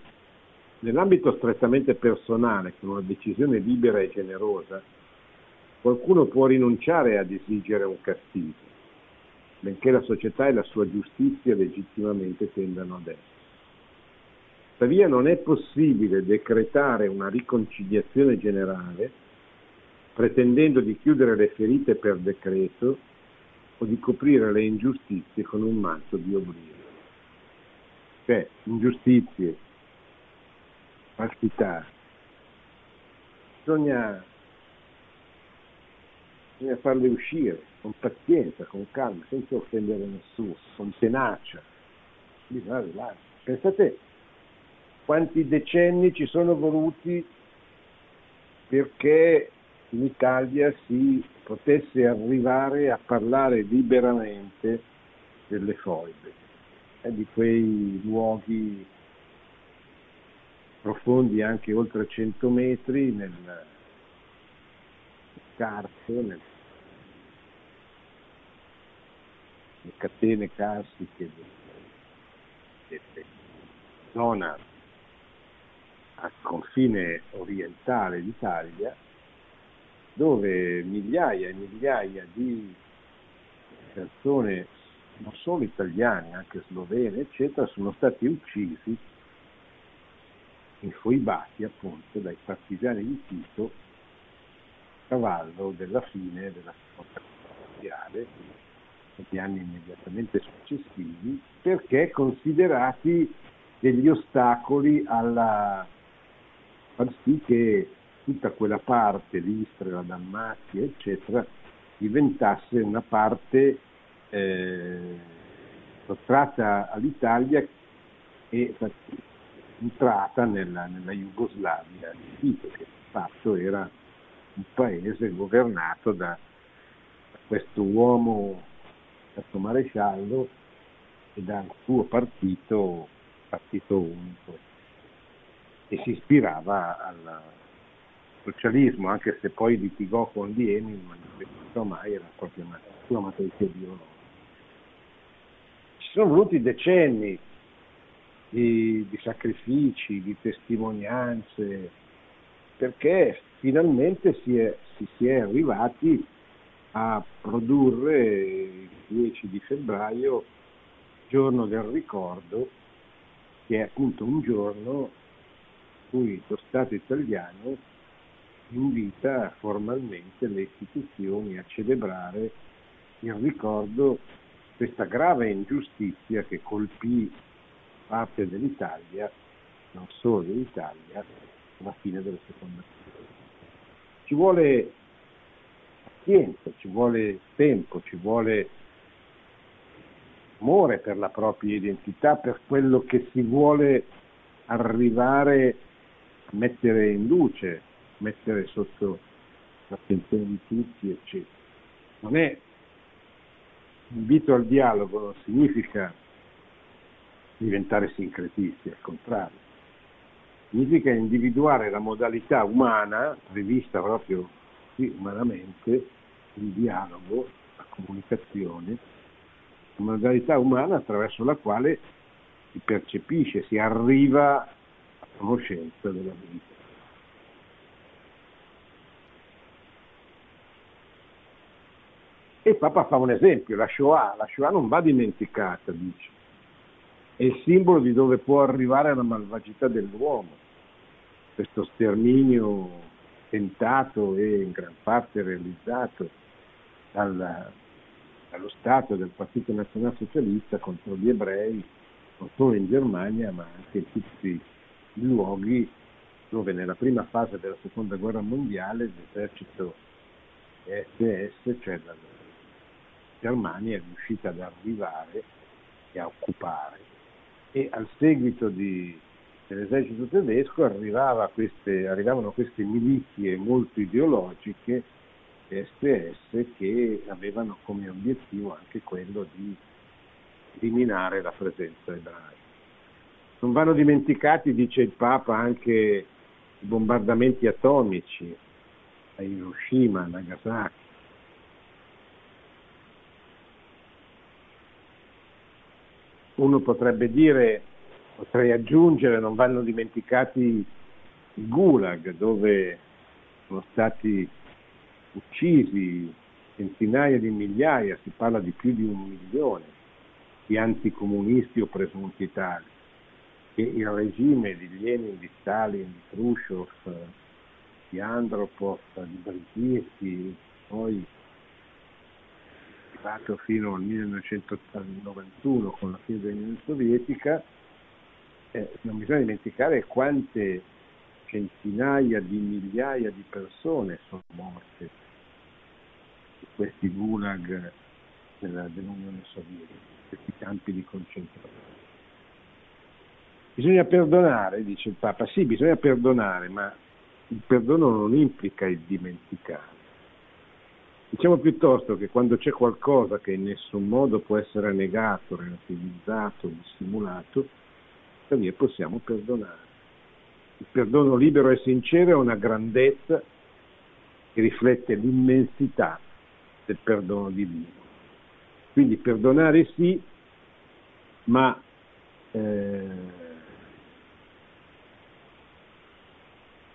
Nell'ambito strettamente personale, con una decisione libera e generosa, qualcuno può rinunciare ad esigere un castigo, benché la società e la sua giustizia legittimamente tendano ad essere. Tuttavia non è possibile decretare una riconciliazione generale pretendendo di chiudere le ferite per decreto o di coprire le ingiustizie con un manto di oblio cioè ingiustizie, falsità. Bisogna, bisogna farle uscire con pazienza, con calma, senza offendere nessuno, con tenacia. Pensate quanti decenni ci sono voluti perché in Italia si potesse arrivare a parlare liberamente delle foibe di quei luoghi profondi anche oltre 100 metri nel scarso, nel, le catene carsiche della zona a confine orientale d'Italia dove migliaia e migliaia di persone non solo italiani, anche sloveni, eccetera, sono stati uccisi, infoibati appunto dai partigiani di Tito cavallo della fine della seconda guerra mondiale, negli anni immediatamente successivi, perché considerati degli ostacoli alla far sì che tutta quella parte, l'Istria, la Dalmazia, eccetera, diventasse una parte eh, sottratta all'Italia e entrata nella, nella Jugoslavia di Tito, che di fatto era un paese governato da, questo uomo, questo maresciallo e dal suo partito, partito unico, e si ispirava al socialismo, anche se poi litigò con Lenin, ma non mai era proprio una sua matrice biologica sono voluti decenni di, di sacrifici, di testimonianze, perché finalmente si è, si, si è arrivati a produrre il 10 di febbraio, giorno del ricordo, che è appunto un giorno in cui lo Stato italiano invita formalmente le istituzioni a celebrare il ricordo questa grave ingiustizia che colpì parte dell'Italia, non solo dell'Italia, alla fine della seconda guerra. Ci vuole pazienza, ci vuole tempo, ci vuole amore per la propria identità, per quello che si vuole arrivare a mettere in luce, mettere sotto l'attenzione di tutti, eccetera. Non è Invito al dialogo non significa diventare sincretisti, al contrario, significa individuare la modalità umana, prevista proprio qui umanamente, il dialogo, la comunicazione, la modalità umana attraverso la quale si percepisce, si arriva a conoscenza della vita. E Papa fa un esempio, la Shoah, la Shoah non va dimenticata, dice, è il simbolo di dove può arrivare la malvagità dell'uomo, questo sterminio tentato e in gran parte realizzato dal, dallo Stato del Partito Nazionalsocialista contro gli ebrei, non solo in Germania ma anche in tutti i luoghi dove nella prima fase della seconda guerra mondiale l'esercito SS, cioè la Germania è riuscita ad arrivare e a occupare e al seguito di, dell'esercito tedesco queste, arrivavano queste milizie molto ideologiche SS che avevano come obiettivo anche quello di eliminare la presenza ebraica. Non vanno dimenticati, dice il Papa, anche i bombardamenti atomici a Hiroshima, Nagasaki, uno potrebbe dire, potrei aggiungere, non vanno dimenticati i gulag dove sono stati uccisi centinaia di migliaia, si parla di più di un milione di anticomunisti o presunti tali, che il regime di Lenin, di Stalin, di Khrushchev, di Andropov, di Brzezinski, poi arrivato fino al 1991 con la fine dell'Unione Sovietica, eh, non bisogna dimenticare quante centinaia di migliaia di persone sono morte in questi gulag dell'Unione Sovietica, questi campi di concentrazione. Bisogna perdonare, dice il Papa, sì, bisogna perdonare, ma il perdono non implica il dimenticare. Diciamo piuttosto che quando c'è qualcosa che in nessun modo può essere negato, relativizzato, dissimulato, tuttavia possiamo perdonare. Il perdono libero e sincero è una grandezza che riflette l'immensità del perdono divino. Quindi perdonare sì, ma eh,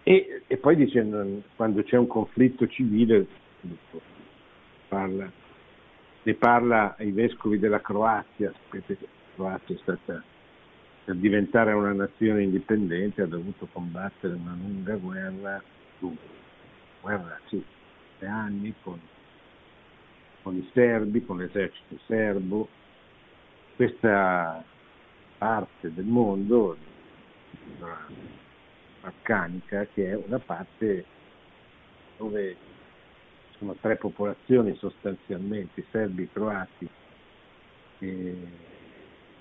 e, e, poi dice quando c'è un conflitto civile parla, ne parla ai vescovi della Croazia, perché la Croazia è stata per diventare una nazione indipendente ha dovuto combattere una lunga guerra, lunga, guerra sì, tre anni con, con i serbi, con l'esercito serbo. Questa parte del mondo, balcanica, che è una parte dove sono tre popolazioni sostanzialmente, serbi, croati e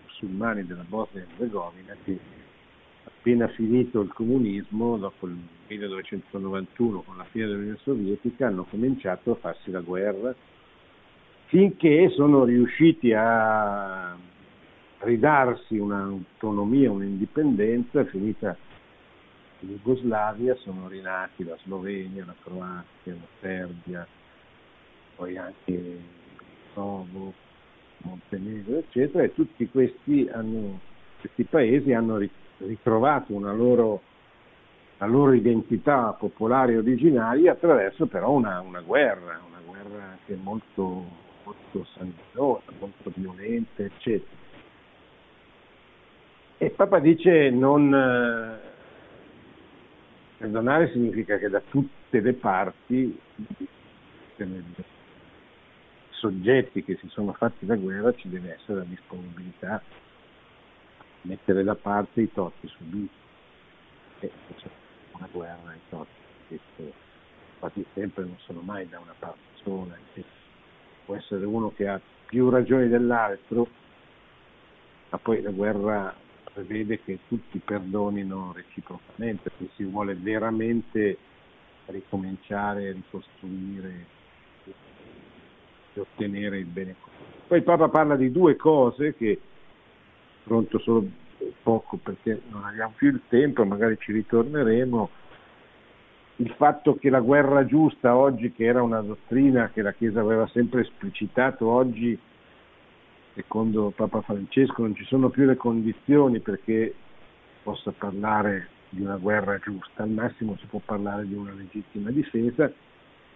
musulmani della Bosnia e Herzegovina che appena finito il comunismo, dopo il 1991 con la fine dell'Unione Sovietica, hanno cominciato a farsi la guerra finché sono riusciti a ridarsi un'autonomia, un'indipendenza, finita in Jugoslavia sono rinati la Slovenia, la Croazia, la Serbia, poi anche Kosovo, Montenegro, eccetera, e tutti questi, hanno, questi paesi hanno ritrovato una loro, la loro identità popolare originaria attraverso però una, una guerra, una guerra che è molto, molto sanguinosa, molto violenta, eccetera. E Papa dice non perdonare significa che da tutte le parti soggetti che si sono fatti la guerra ci deve essere la disponibilità a mettere da parte i torti subiti. E c'è una guerra, i torti che quasi sempre non sono mai da una parte sola, può essere uno che ha più ragioni dell'altro, ma poi la guerra prevede che tutti perdonino reciprocamente, se si vuole veramente ricominciare, ricostruire e ottenere il bene comune. Poi il Papa parla di due cose che pronto solo poco perché non abbiamo più il tempo, magari ci ritorneremo. Il fatto che la guerra giusta oggi, che era una dottrina che la Chiesa aveva sempre esplicitato, oggi secondo Papa Francesco non ci sono più le condizioni perché possa parlare di una guerra giusta, al massimo si può parlare di una legittima difesa.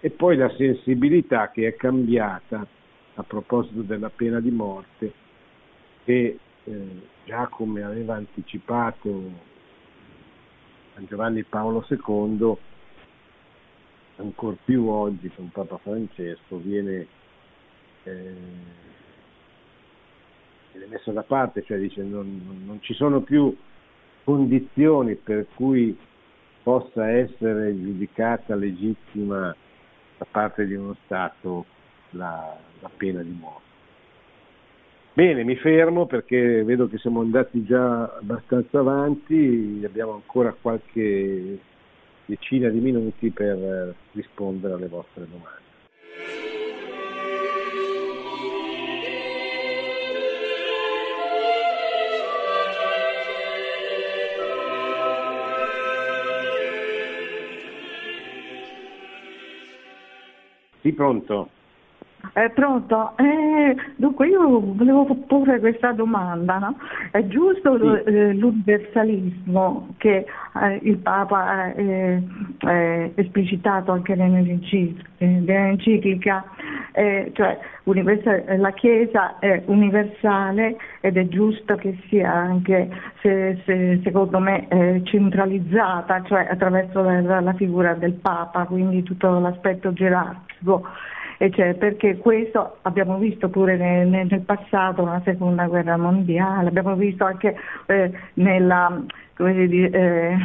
E poi la sensibilità che è cambiata a proposito della pena di morte che eh, già come aveva anticipato San Giovanni Paolo II ancora più oggi con Papa Francesco viene, eh, viene messa da parte, cioè dice non, non ci sono più condizioni per cui possa essere giudicata legittima da parte di uno Stato la, la pena di morte. Bene, mi fermo perché vedo che siamo andati già abbastanza avanti, abbiamo ancora qualche decina di minuti per rispondere alle vostre domande. Sì, pronto? Eh, pronto? Eh, dunque io volevo porre questa domanda, no? È giusto sì. Eh, l'universalismo che eh, il Papa ha esplicitato anche nell'enciclica, cioè la Chiesa è universale ed è giusto che sia anche, se, se, secondo me, centralizzata, cioè attraverso la, la figura del Papa, quindi tutto l'aspetto gerarchico cioè, perché questo abbiamo visto pure nel, nel, passato, nella seconda guerra mondiale, abbiamo visto anche eh, nella, dire, eh,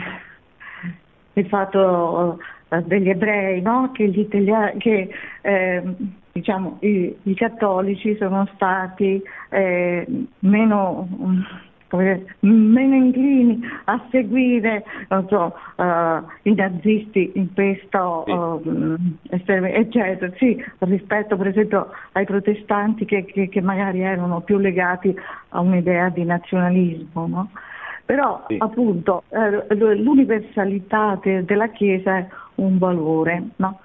il fatto eh, degli ebrei, no? che, gli italiani, che eh, diciamo, i, i, cattolici sono stati eh, meno meno inclini a seguire so, uh, i nazisti in questo sì. uh, eccetera, sì, rispetto per esempio ai protestanti che, che, che, magari erano più legati a un'idea di nazionalismo. No? Però sì. appunto eh, l'universalità de, della Chiesa è un valore. No?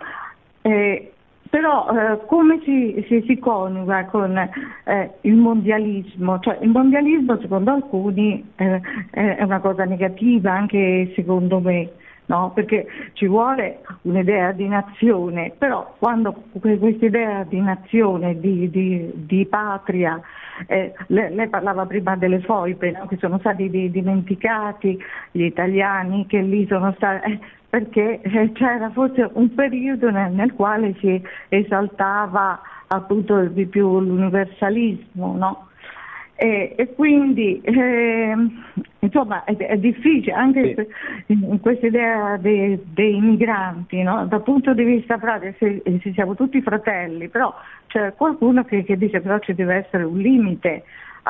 E, però eh, come si, si, si, coniuga con eh, il mondialismo? Cioè, il mondialismo secondo alcuni eh, è una cosa negativa, anche secondo me. No? Perché ci vuole un'idea di nazione, però quando questa idea di nazione, di, di, di patria, eh, lei, lei, parlava prima delle foibe no? che sono stati dimenticati, gli italiani che lì sono stati, eh, perché eh, c'era forse un periodo nel, nel quale si esaltava appunto di più l'universalismo, no? E, e, quindi eh, insomma è, è, difficile anche sì. in questa idea dei, dei migranti, no? dal punto di vista pratico se, se, siamo tutti fratelli, però c'è qualcuno che, che dice però ci deve essere un limite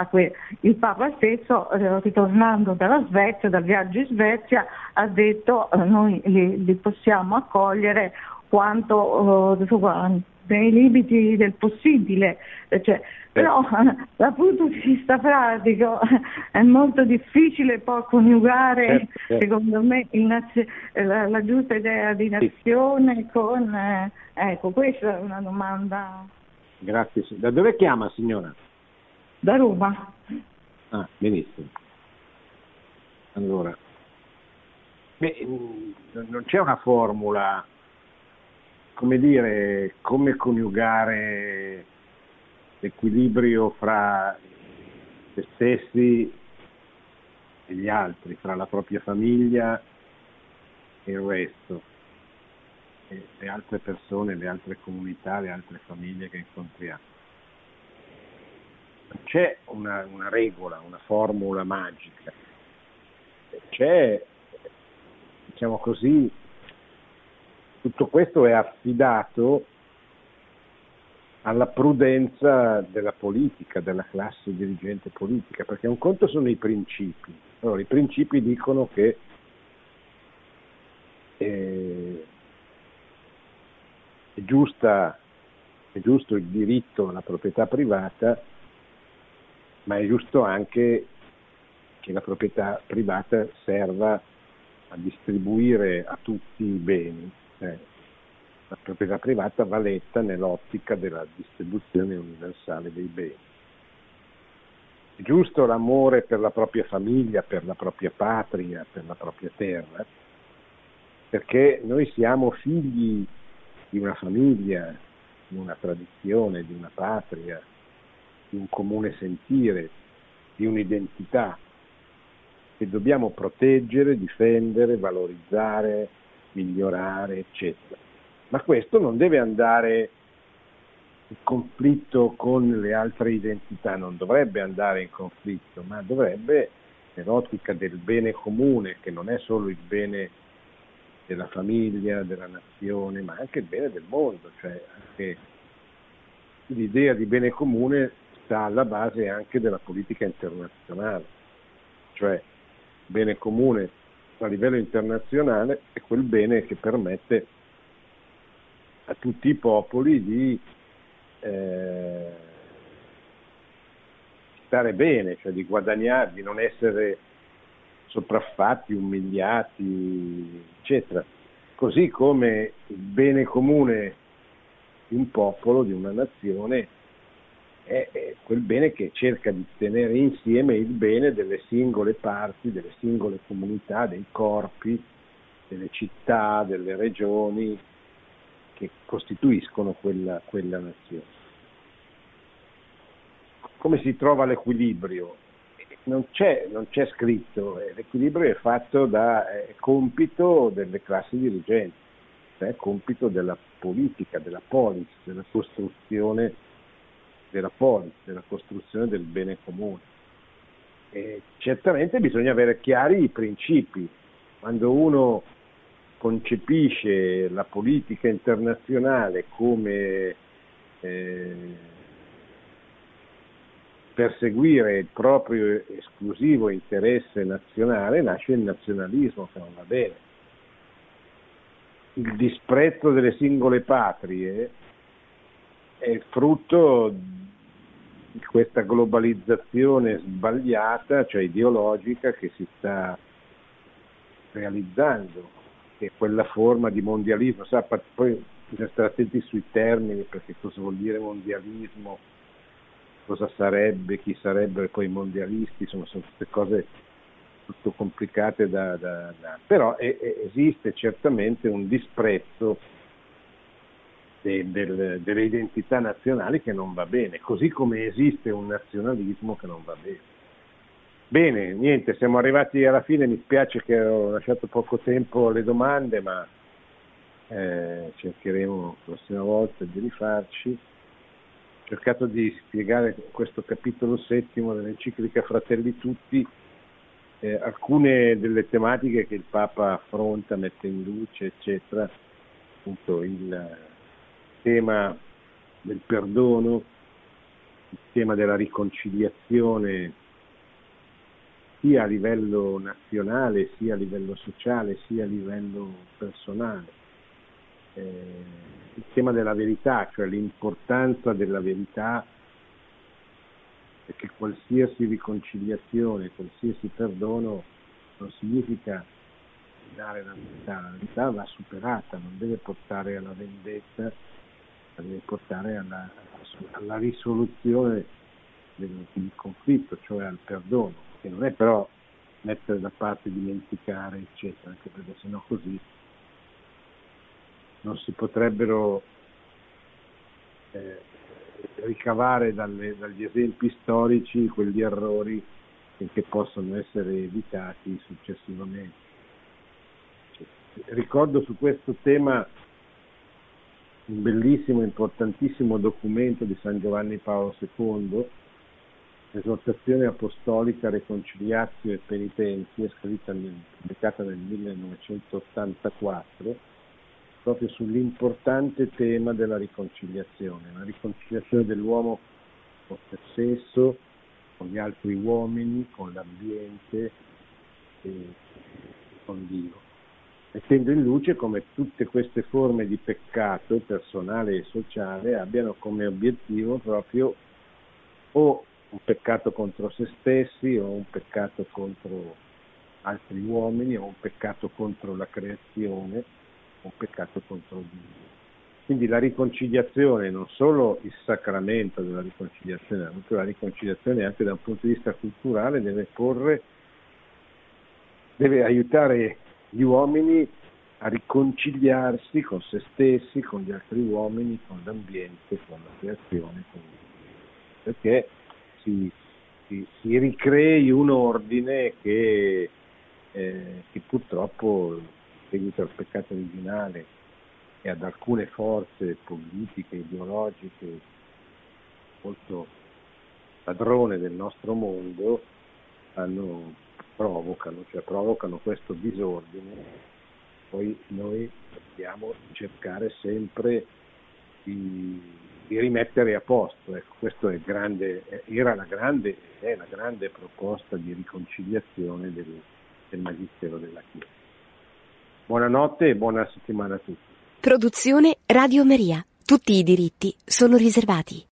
Que- il Papa stesso, eh, ritornando dalla Svezia, dal viaggio in Svezia, ha detto eh, noi li, li, possiamo accogliere quanto eh, nei limiti del possibile. Eh, cioè, però <laughs> dal punto di vista pratico <laughs> è molto difficile poi coniugare, certo, certo. secondo me, naz- la, la, giusta idea di nazione sì. con... Eh, ecco, questa è una domanda. Grazie. Da dove chiama signora? Da Roma. Ah, benissimo. Allora, beh, non c'è una formula, come dire, come coniugare l'equilibrio fra se stessi e gli altri, fra la propria famiglia e il resto, e le altre persone, le altre comunità, le altre famiglie che incontriamo c'è una, una regola, una formula magica, c'è, diciamo così, tutto questo è affidato alla prudenza della politica, della classe dirigente politica, perché un conto sono i principi. Allora, i principi dicono che eh, è, giusta, è giusto il diritto alla proprietà privata, ma è giusto anche che la proprietà privata serva a distribuire a tutti i beni. Eh, la proprietà privata va letta nell'ottica della distribuzione universale dei beni. È giusto l'amore per la propria famiglia, per la propria patria, per la propria terra, perché noi siamo figli di una famiglia, di una tradizione, di una patria, di un comune sentire, di un'identità che dobbiamo proteggere, difendere, valorizzare, migliorare, eccetera. Ma questo non deve andare in conflitto con le altre identità, non dovrebbe andare in conflitto, ma dovrebbe, nell'ottica del bene comune, che non è solo il bene della famiglia, della nazione, ma anche il bene del mondo, cioè anche l'idea di bene comune sta alla base anche della politica internazionale, cioè bene comune a livello internazionale è quel bene che permette a tutti i popoli di eh, stare bene, cioè di guadagnare, di non essere sopraffatti, umiliati, eccetera. Così come il bene comune di un popolo, di una nazione, è, quel bene che cerca di tenere insieme il bene delle singole parti, delle singole comunità, dei corpi, delle città, delle regioni che costituiscono quella, quella nazione. Come si trova l'equilibrio? Non c'è, non c'è scritto, eh, l'equilibrio è fatto da è compito delle classi dirigenti, è compito della politica, della polis, della costruzione della polis, della costruzione del bene comune. E certamente bisogna avere chiari i principi. Quando uno concepisce la politica internazionale come eh, perseguire il proprio esclusivo interesse nazionale, nasce il nazionalismo che non va bene. Il disprezzo delle singole patrie è frutto di questa globalizzazione sbagliata, cioè ideologica, che si sta realizzando che quella forma di mondialismo, sa, poi bisogna stare attenti sui termini perché cosa vuol dire mondialismo, cosa sarebbe, chi sarebbero poi i mondialisti, insomma sono tutte cose tutto complicate da, da, da. però è, è, esiste certamente un disprezzo de, del, delle identità nazionali che non va bene, così come esiste un nazionalismo che non va bene. Bene, niente, siamo arrivati alla fine, mi spiace che ho lasciato poco tempo alle domande, ma eh, cercheremo la prossima volta di rifarci. Ho cercato di spiegare questo capitolo settimo dell'enciclica Fratelli Tutti, eh, alcune delle tematiche che il Papa affronta, mette in luce, eccetera, appunto il tema del perdono, il tema della riconciliazione sia a livello nazionale, sia a livello sociale, sia a livello personale. Eh, il tema della verità, cioè l'importanza della verità, perché qualsiasi riconciliazione, qualsiasi perdono non significa dare la verità, la verità va superata, non deve portare alla vendetta, deve portare alla, alla risoluzione del, del conflitto, cioè al perdono che non è però mettere da parte, dimenticare, eccetera, anche perché sennò così non si potrebbero eh, ricavare dalle, dagli esempi storici quegli errori che possono essere evitati successivamente. Ricordo su questo tema un bellissimo, importantissimo documento di San Giovanni Paolo II Esortazione Apostolica Reconciliatio e Penitenzia, scritta nel, pubblicata nel 1984, proprio sull'importante tema della riconciliazione, la riconciliazione dell'uomo con se stesso, con gli altri uomini, con l'ambiente e con Dio, mettendo in luce come tutte queste forme di peccato personale e sociale abbiano come obiettivo proprio o un peccato contro se stessi o un peccato contro altri uomini o un peccato contro la creazione o un peccato contro Dio. Quindi la riconciliazione, non solo il sacramento della riconciliazione, ma anche la riconciliazione anche da un punto di vista culturale deve porre, deve aiutare gli uomini a riconciliarsi con se stessi, con gli altri uomini, con l'ambiente, con la creazione, con. Perché si, si, si ricrei un ordine che, eh, che purtroppo, in seguito al peccato originale e ad alcune forze politiche, ideologiche molto padrone del nostro mondo, hanno, provocano, cioè provocano questo disordine. Poi noi dobbiamo cercare sempre di di rimettere a posto. Ecco, grande, era la grande, è la grande proposta di riconciliazione del, del Magistero della Chiesa. Buonanotte e buona settimana a tutti. Produzione Radio Maria. Tutti i diritti sono riservati.